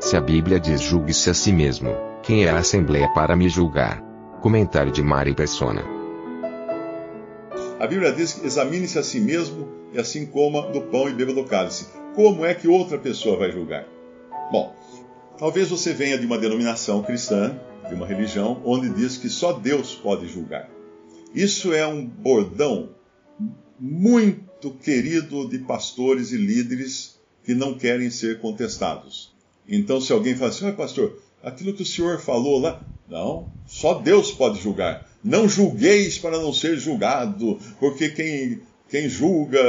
Se a Bíblia diz julgue-se a si mesmo, quem é a Assembleia para me julgar? Comentário de Mari Persona. A Bíblia diz que examine-se a si mesmo e assim coma do pão e beba do cálice. Como é que outra pessoa vai julgar? Bom, talvez você venha de uma denominação cristã, de uma religião, onde diz que só Deus pode julgar. Isso é um bordão muito querido de pastores e líderes que não querem ser contestados. Então, se alguém fala assim, ah, pastor, aquilo que o senhor falou lá, não, só Deus pode julgar. Não julgueis para não ser julgado, porque quem, quem julga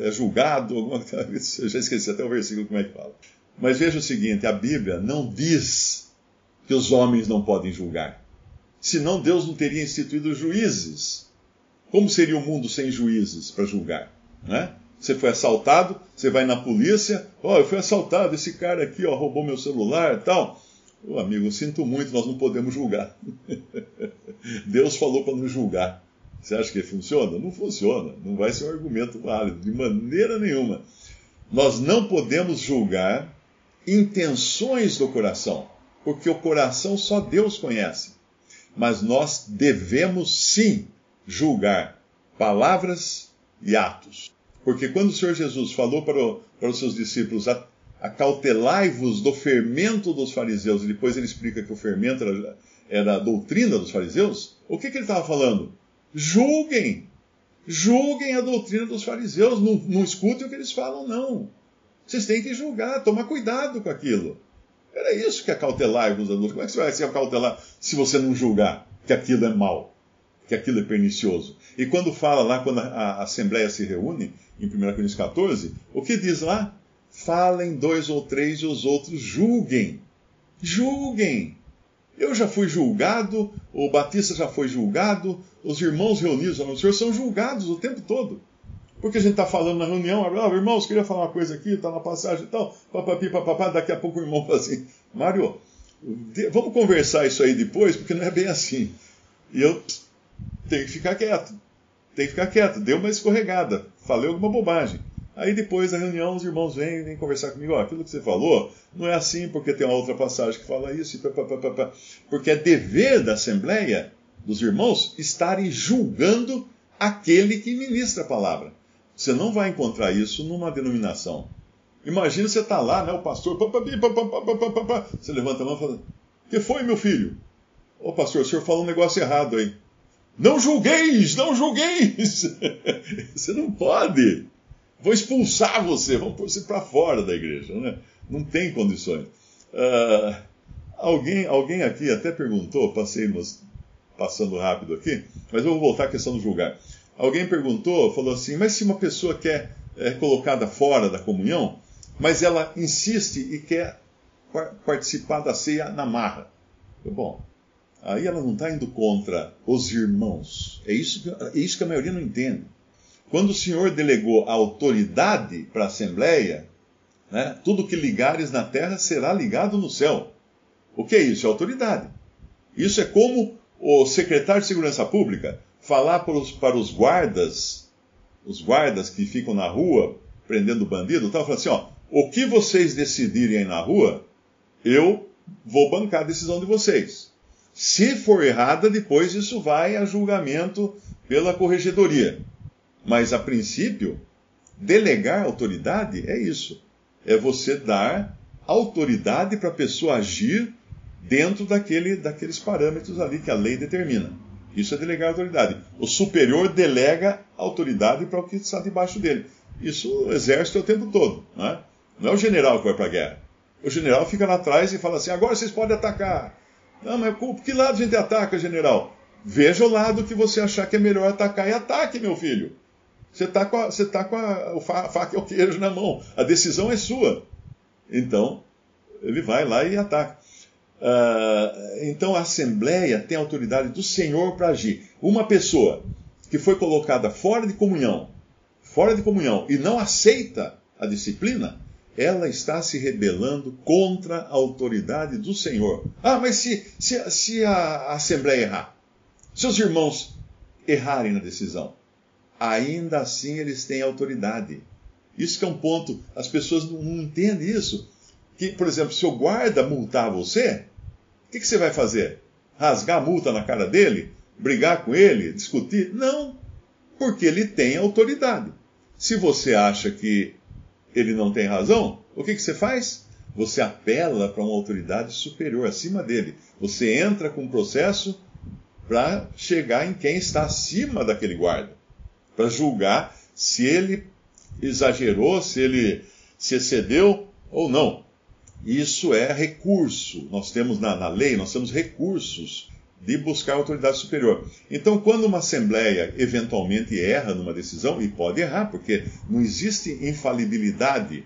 é julgado. Eu já esqueci até o versículo como é que fala. Mas veja o seguinte: a Bíblia não diz que os homens não podem julgar. Senão Deus não teria instituído juízes. Como seria o mundo sem juízes para julgar? Né? Você foi assaltado, você vai na polícia, ó, oh, eu fui assaltado, esse cara aqui ó, roubou meu celular e tal. Ô oh, amigo, sinto muito, nós não podemos julgar. Deus falou para nos julgar. Você acha que funciona? Não funciona. Não vai ser um argumento válido, de maneira nenhuma. Nós não podemos julgar intenções do coração, porque o coração só Deus conhece. Mas nós devemos sim julgar palavras e atos. Porque quando o Senhor Jesus falou para, o, para os seus discípulos, acautelai-vos do fermento dos fariseus, e depois ele explica que o fermento era, era a doutrina dos fariseus, o que, que ele estava falando? Julguem! Julguem a doutrina dos fariseus, não, não escutem o que eles falam, não. Vocês têm que julgar, tomar cuidado com aquilo. Era isso que acautelai-vos da. Como é que você vai se acautelar se você não julgar que aquilo é mal, que aquilo é pernicioso? E quando fala lá, quando a, a Assembleia se reúne, em 1 Coríntios 14, o que diz lá? Falem dois ou três e os outros julguem. Julguem. Eu já fui julgado, o Batista já foi julgado, os irmãos reunidos no Senhor são julgados o tempo todo. Porque a gente está falando na reunião, ah, irmãos, queria falar uma coisa aqui, está na passagem e tal, papapi, papapá, daqui a pouco o irmão fala assim, Mário, vamos conversar isso aí depois, porque não é bem assim. E eu tenho que ficar quieto, tenho que ficar quieto, deu uma escorregada, falei alguma bobagem. Aí depois da reunião, os irmãos vêm, vêm conversar comigo. Ó, aquilo que você falou não é assim, porque tem uma outra passagem que fala isso. Pá, pá, pá, porque é dever da Assembleia, dos irmãos, estarem julgando aquele que ministra a palavra. Você não vai encontrar isso numa denominação. Imagina você está lá, né, o pastor, você levanta a mão e fala: que foi, meu filho? Ô pastor, o senhor falou um negócio errado aí. Não julgueis, não julgueis. você não pode. Vou expulsar você, vamos pôr você para fora da igreja. Né? Não tem condições. Uh, alguém, alguém aqui até perguntou, passei nos, passando rápido aqui, mas eu vou voltar à questão do julgar. Alguém perguntou, falou assim, mas se uma pessoa quer é colocada fora da comunhão, mas ela insiste e quer participar da ceia na marra. Bom, aí ela não está indo contra os irmãos. É isso, que, é isso que a maioria não entende. Quando o Senhor delegou a autoridade para a Assembleia, né, tudo que ligares na terra será ligado no céu. O que é isso? É autoridade. Isso é como o secretário de Segurança Pública falar para os, para os guardas, os guardas que ficam na rua prendendo bandido, estava falando assim: ó, o que vocês decidirem aí na rua, eu vou bancar a decisão de vocês. Se for errada, depois isso vai a julgamento pela corregedoria. Mas, a princípio, delegar autoridade é isso. É você dar autoridade para a pessoa agir dentro daquele, daqueles parâmetros ali que a lei determina. Isso é delegar autoridade. O superior delega autoridade para o que está debaixo dele. Isso o exército é o tempo todo. Não é, não é o general que vai para a guerra. O general fica lá atrás e fala assim: agora vocês podem atacar. Não, mas por que lado a gente ataca, general? Veja o lado que você achar que é melhor atacar e ataque, meu filho. Você está com, a, você tá com a, o faca e o queijo na mão. A decisão é sua. Então, ele vai lá e ataca. Uh, então, a Assembleia tem a autoridade do Senhor para agir. Uma pessoa que foi colocada fora de comunhão, fora de comunhão, e não aceita a disciplina, ela está se rebelando contra a autoridade do Senhor. Ah, mas se, se, se a Assembleia errar, se os irmãos errarem na decisão, ainda assim eles têm autoridade. Isso é um ponto, as pessoas não, não entendem isso. Que, por exemplo, se o guarda multar você, o que, que você vai fazer? Rasgar a multa na cara dele? Brigar com ele? Discutir? Não, porque ele tem autoridade. Se você acha que ele não tem razão, o que, que você faz? Você apela para uma autoridade superior, acima dele. Você entra com um processo para chegar em quem está acima daquele guarda, para julgar se ele exagerou, se ele se excedeu ou não. Isso é recurso. Nós temos na, na lei, nós temos recursos de buscar autoridade superior. Então, quando uma assembleia eventualmente erra numa decisão, e pode errar, porque não existe infalibilidade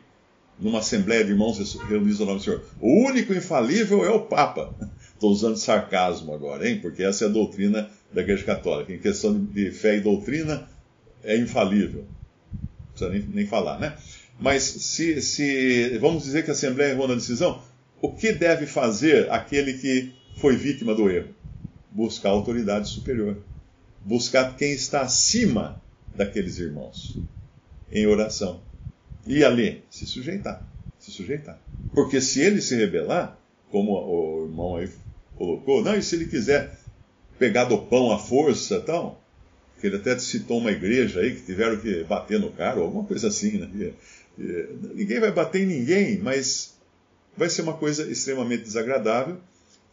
numa assembleia de irmãos reunidos ao nome do Senhor. O único infalível é o Papa. Estou usando sarcasmo agora, hein? Porque essa é a doutrina da Igreja Católica. Em questão de fé e doutrina, é infalível. Não precisa nem, nem falar, né? Mas se, se vamos dizer que a Assembleia errou na decisão, o que deve fazer aquele que foi vítima do erro? Buscar a autoridade superior, buscar quem está acima daqueles irmãos em oração. E ali, se sujeitar, se sujeitar. Porque se ele se rebelar, como o irmão aí colocou, não, e se ele quiser pegar do pão à força tal, que ele até citou uma igreja aí que tiveram que bater no cara, ou alguma coisa assim, né? Ninguém vai bater em ninguém, mas vai ser uma coisa extremamente desagradável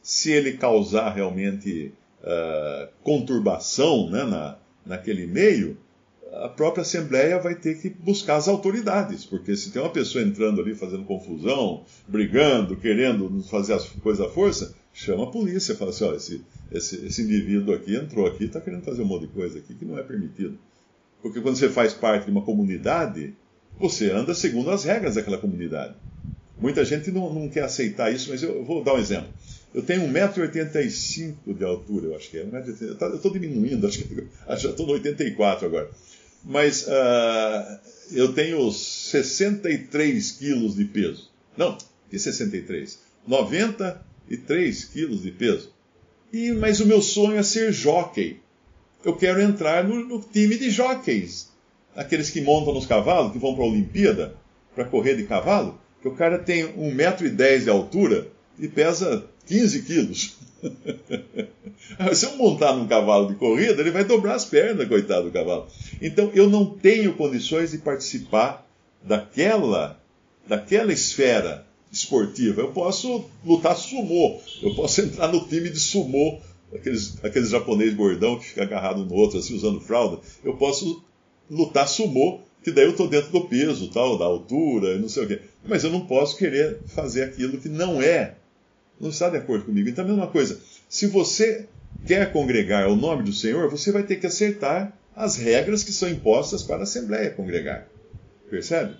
se ele causar realmente uh, conturbação né, na, naquele meio, a própria Assembleia vai ter que buscar as autoridades, porque se tem uma pessoa entrando ali fazendo confusão, brigando, querendo fazer as coisas à força, chama a polícia, fala assim, ó, esse, esse, esse indivíduo aqui entrou aqui, está querendo fazer um monte de coisa aqui que não é permitido. Porque quando você faz parte de uma comunidade, você anda segundo as regras daquela comunidade. Muita gente não, não quer aceitar isso, mas eu, vou dar um exemplo. Eu tenho 1,85m de altura, eu acho que é. Eu estou diminuindo, acho que já estou no 84 agora. Mas uh, eu tenho 63 quilos de peso. Não, que 63? 93 quilos de peso. E, mas o meu sonho é ser jockey. Eu quero entrar no, no time de jockeys. Aqueles que montam nos cavalos, que vão para a Olimpíada, para correr de cavalo. Que o cara tem 1,10m de altura e pesa 15 quilos. Se eu montar num cavalo de corrida, ele vai dobrar as pernas, coitado do cavalo. Então eu não tenho condições de participar daquela, daquela esfera esportiva. Eu posso lutar sumô, eu posso entrar no time de sumô, aqueles, aqueles japoneses gordão que fica agarrado no outro, assim, usando fralda. Eu posso lutar sumô, que daí eu estou dentro do peso, tal, da altura, não sei o quê. Mas eu não posso querer fazer aquilo que não é não está de acordo comigo. Então, a mesma coisa. Se você quer congregar o nome do Senhor, você vai ter que acertar as regras que são impostas para a Assembleia congregar. Percebe?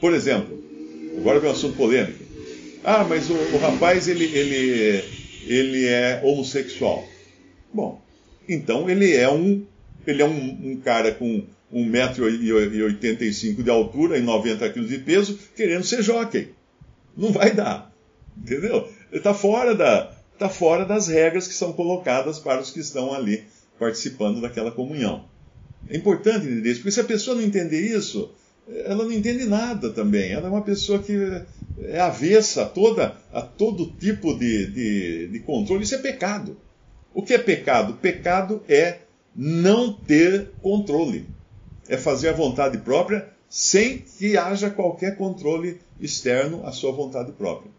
Por exemplo, agora vem um assunto polêmico. Ah, mas o, o rapaz ele, ele, ele é homossexual. Bom, então ele é um, ele é um, um cara com 1,85m de altura e 90 kg de peso, querendo ser jockey. Não vai dar. Entendeu? Está fora, da, tá fora das regras que são colocadas para os que estão ali participando daquela comunhão. É importante entender isso, porque se a pessoa não entender isso, ela não entende nada também. Ela é uma pessoa que é avessa a, toda, a todo tipo de, de, de controle. Isso é pecado. O que é pecado? Pecado é não ter controle. É fazer a vontade própria sem que haja qualquer controle externo à sua vontade própria.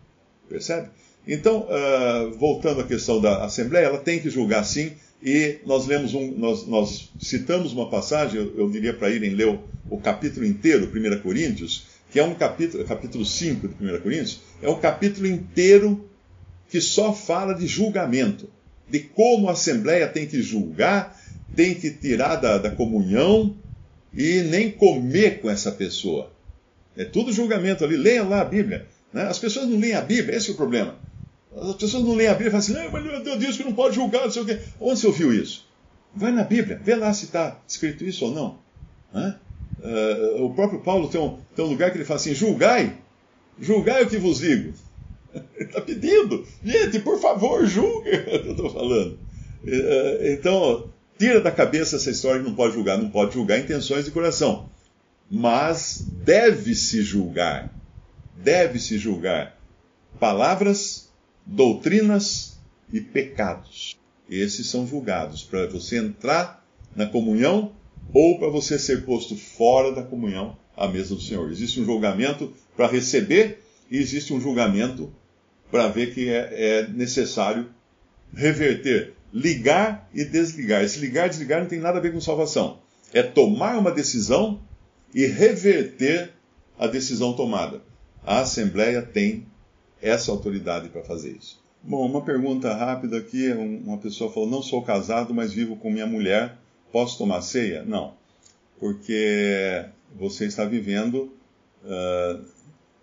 Percebe? Então, uh, voltando à questão da Assembleia, ela tem que julgar sim, e nós lemos um, nós, nós citamos uma passagem, eu, eu diria para irem ler o, o, capítulo inteiro, 1 Coríntios, que é um capítulo, capítulo 5 de 1 Coríntios, é um capítulo inteiro que só fala de julgamento, de como a Assembleia tem que julgar, tem que tirar da, da comunhão e nem comer com essa pessoa. É tudo julgamento ali. Leia lá a Bíblia. Né? As pessoas não leem a Bíblia, esse é o problema. As pessoas não leem a Bíblia e falam assim, mas Deus que não pode julgar, não sei o quê. Onde você ouviu isso? Vai na Bíblia, vê lá se está escrito isso ou não. Uh, o próprio Paulo tem um, tem um lugar que ele fala assim: julgai, julgai o que vos digo. Ele está pedindo, gente, por favor, julgue, eu estou falando. Uh, então, tira da cabeça essa história que não pode julgar, não pode julgar intenções de coração. Mas deve-se julgar, deve-se julgar palavras, doutrinas e pecados. Esses são julgados para você entrar na comunhão ou para você ser posto fora da comunhão à mesa do Senhor. Existe um julgamento para receber e existe um julgamento para ver que é, é, necessário reverter, ligar e desligar. Esse ligar e desligar não tem nada a ver com salvação. É tomar uma decisão e reverter a decisão tomada. A Assembleia tem essa autoridade para fazer isso. Bom, uma pergunta rápida aqui. Uma pessoa falou: Não sou casado, mas vivo com minha mulher Posso tomar ceia? Não, porque você está vivendo uh,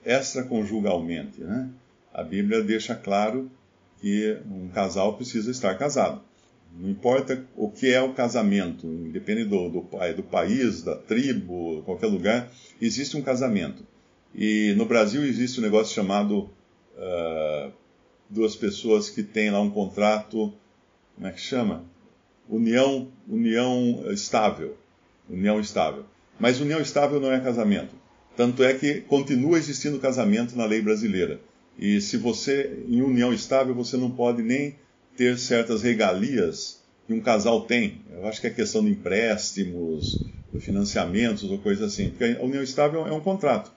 extraconjugalmente. Né? A Bíblia deixa claro que um casal precisa estar casado. Não importa o que é o casamento, independente do, do, do país, da tribo, qualquer lugar, existe um casamento. E no Brasil existe um negócio chamado uh, duas pessoas que têm lá um contrato, como é que chama? união, união estável. União estável. Mas união estável não é casamento. Tanto é que continua existindo casamento na lei brasileira. E se você, em união estável, você não pode nem ter certas regalias que um casal tem. Eu acho que é questão de empréstimos, financiamentos ou coisa assim. Porque a união estável é um contrato.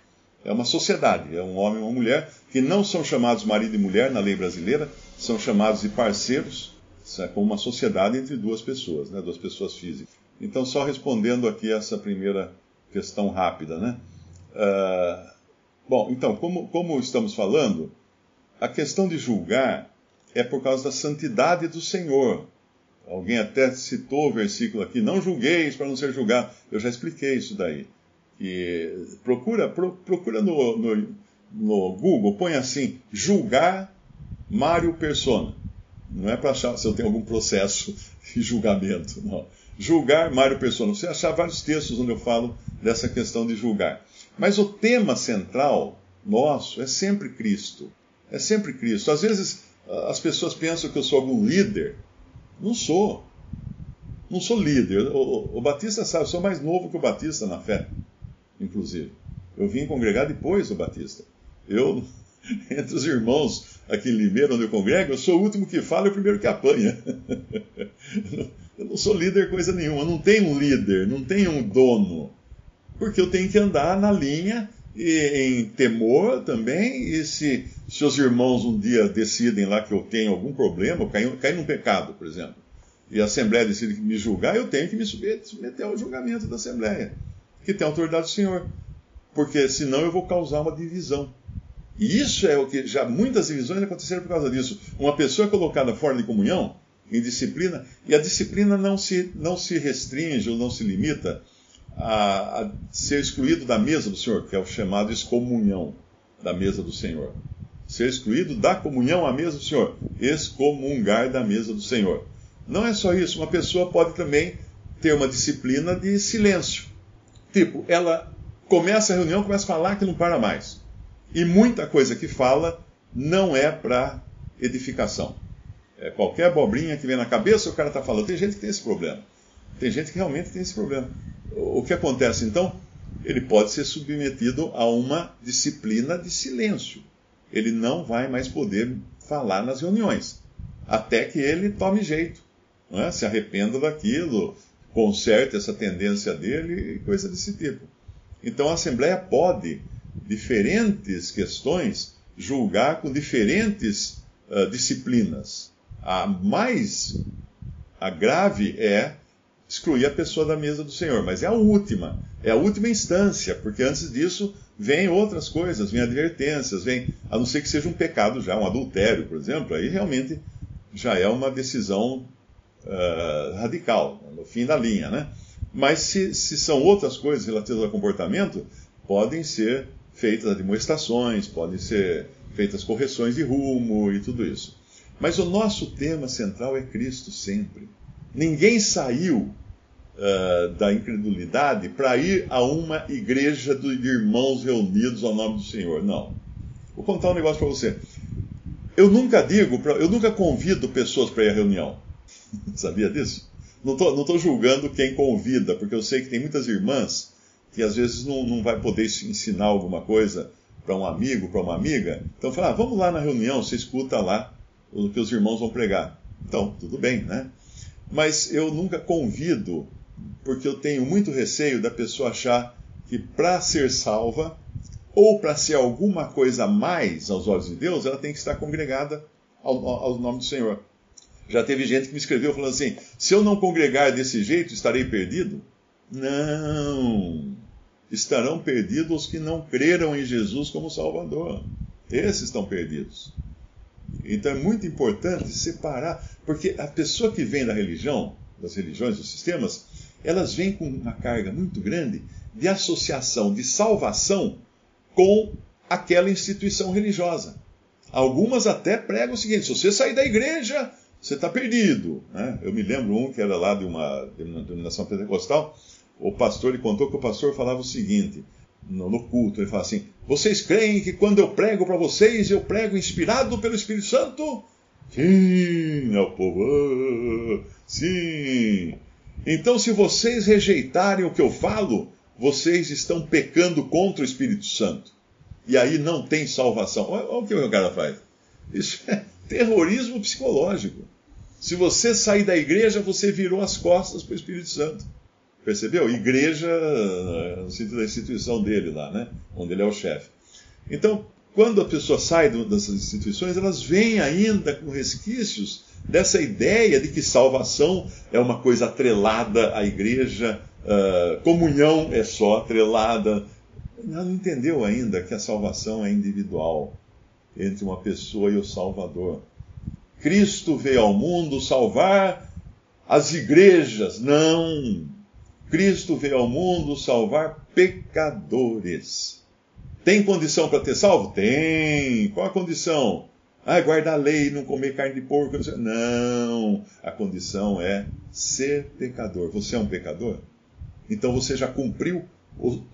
É uma sociedade, é um homem e uma mulher que não são chamados marido e mulher na lei brasileira, são chamados de parceiros é como uma sociedade entre duas pessoas, né, duas pessoas físicas. Então, só respondendo aqui essa primeira questão rápida, né? Uh, bom, então, como, como estamos falando, a questão de julgar é por causa da santidade do Senhor. Alguém até citou o versículo aqui, não julgueis para não ser julgado. Eu já expliquei isso daí. E procura, pro, procura no, no, no Google, põe assim, julgar Mário Persona. Não é para achar se eu tenho algum processo de julgamento, não. Julgar Mário Persona. Você achar vários textos onde eu falo dessa questão de julgar. Mas o tema central nosso é sempre Cristo. É sempre Cristo. Às vezes as pessoas pensam que eu sou algum líder. Não sou. Não sou líder. O, o Batista sabe, eu sou mais novo que o Batista na fé, inclusive. Eu vim congregar depois do Batista. Eu, entre os irmãos aqui em Limeira, onde eu congrego, eu sou o último que fala e o primeiro que apanha. eu não sou líder coisa nenhuma, não tenho um líder, não tenho um dono. Porque eu tenho que andar na linha e, em temor também, e se seus irmãos um dia decidem lá que eu tenho algum problema, eu caí, caí num pecado, por exemplo, e a Assembleia decide me julgar, eu tenho que me submeter ao julgamento da Assembleia, que tem autoridade do Senhor. Porque senão eu vou causar uma divisão. E isso é o que já muitas divisões aconteceram por causa disso. Uma pessoa é colocada fora de comunhão, em disciplina, e a disciplina não se, não se restringe ou não se limita a, a ser excluído da mesa do Senhor, que é o chamado excomunhão da mesa do Senhor. Ser excluído da comunhão à mesa do Senhor. Excomungar da mesa do Senhor. Não é só isso, uma pessoa pode também ter uma disciplina de silêncio. Tipo, ela começa a reunião, começa a falar que não para mais. E muita coisa que fala não é para edificação. É qualquer abobrinha que vem na cabeça, o cara está falando. Tem gente que tem esse problema. Tem gente que realmente tem esse problema. O que acontece então? Ele pode ser submetido a uma disciplina de silêncio. Ele não vai mais poder falar nas reuniões, até que ele tome jeito, é? se arrependa daquilo, conserte essa tendência dele e coisa desse tipo. Então a Assembleia pode diferentes questões, julgar com diferentes uh, disciplinas. A mais a grave é excluir a pessoa da mesa do Senhor, mas é a última, é a última instância, porque antes disso vem outras coisas, vem advertências, vem, a não ser que seja um pecado já, um adultério, por exemplo, aí realmente já é uma decisão uh, radical, no fim da linha, né? Mas se, se são outras coisas relativas ao comportamento, podem ser feitas admoestações, podem ser feitas correções de rumo e tudo isso. Mas o nosso tema central é Cristo sempre. Ninguém saiu uh, da incredulidade para ir a uma igreja de irmãos reunidos ao nome do Senhor. Não. Vou contar um negócio para você. Eu nunca digo, pra, eu nunca convido pessoas para ir à reunião. Sabia disso? Não estou julgando quem convida, porque eu sei que tem muitas irmãs que às vezes não, não vai poder ensinar alguma coisa para um amigo, para uma amiga. Então fala, ah, vamos lá na reunião, você escuta lá o que os irmãos vão pregar. Então, tudo bem, né? Mas eu nunca convido, porque eu tenho muito receio da pessoa achar que para ser salva, ou para ser alguma coisa mais aos olhos de Deus, ela tem que estar congregada ao, ao nome do Senhor. Já teve gente que me escreveu falando assim: se eu não congregar desse jeito, estarei perdido? Não! Estarão perdidos os que não creram em Jesus como Salvador. Esses estão perdidos. Então é muito importante separar, porque a pessoa que vem da religião, das religiões, dos sistemas, elas vêm com uma carga muito grande de associação de salvação com aquela instituição religiosa. Algumas até pregam o seguinte: se você sair da igreja, você está perdido. Né? Eu me lembro um que era lá de uma denominação pentecostal. O pastor ele contou que o pastor falava o seguinte no, culto: ele fala assim, vocês creem que quando eu prego para vocês, eu prego inspirado pelo Espírito Santo? Sim, é o povo. Ah, sim. Então, se vocês rejeitarem o que eu falo, vocês estão pecando contra o Espírito Santo. E aí não tem salvação. Olha, olha o que o cara faz. Isso é terrorismo psicológico. Se você sair da igreja, você virou as costas para o Espírito Santo. Percebeu? Igreja, no sentido da instituição dele lá, né? Onde ele é o chefe. Então, quando a pessoa sai dessas instituições, elas vêm ainda com resquícios dessa ideia de que salvação é uma coisa atrelada à igreja, uh, comunhão é só atrelada. Ela não entendeu ainda que a salvação é individual entre uma pessoa e o Salvador. Cristo veio ao mundo salvar as igrejas. Não! Cristo veio ao mundo salvar pecadores. Tem condição para ter salvo? Tem. Qual a condição? Ah, guardar a lei, não comer carne de porco. Não. A condição é ser pecador. Você é um pecador? Então você já cumpriu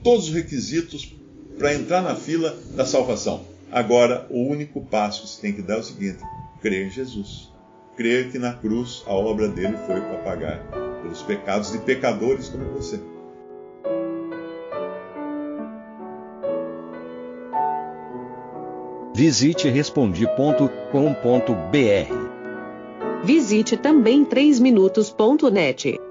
todos os requisitos para entrar na fila da salvação. Agora, o único passo que você tem que dar é o seguinte: crer em Jesus. Crer que na cruz a obra dele foi para pagar pelos pecados de pecadores como você. Visite respondi.com.br. Visite também 3minutos.net.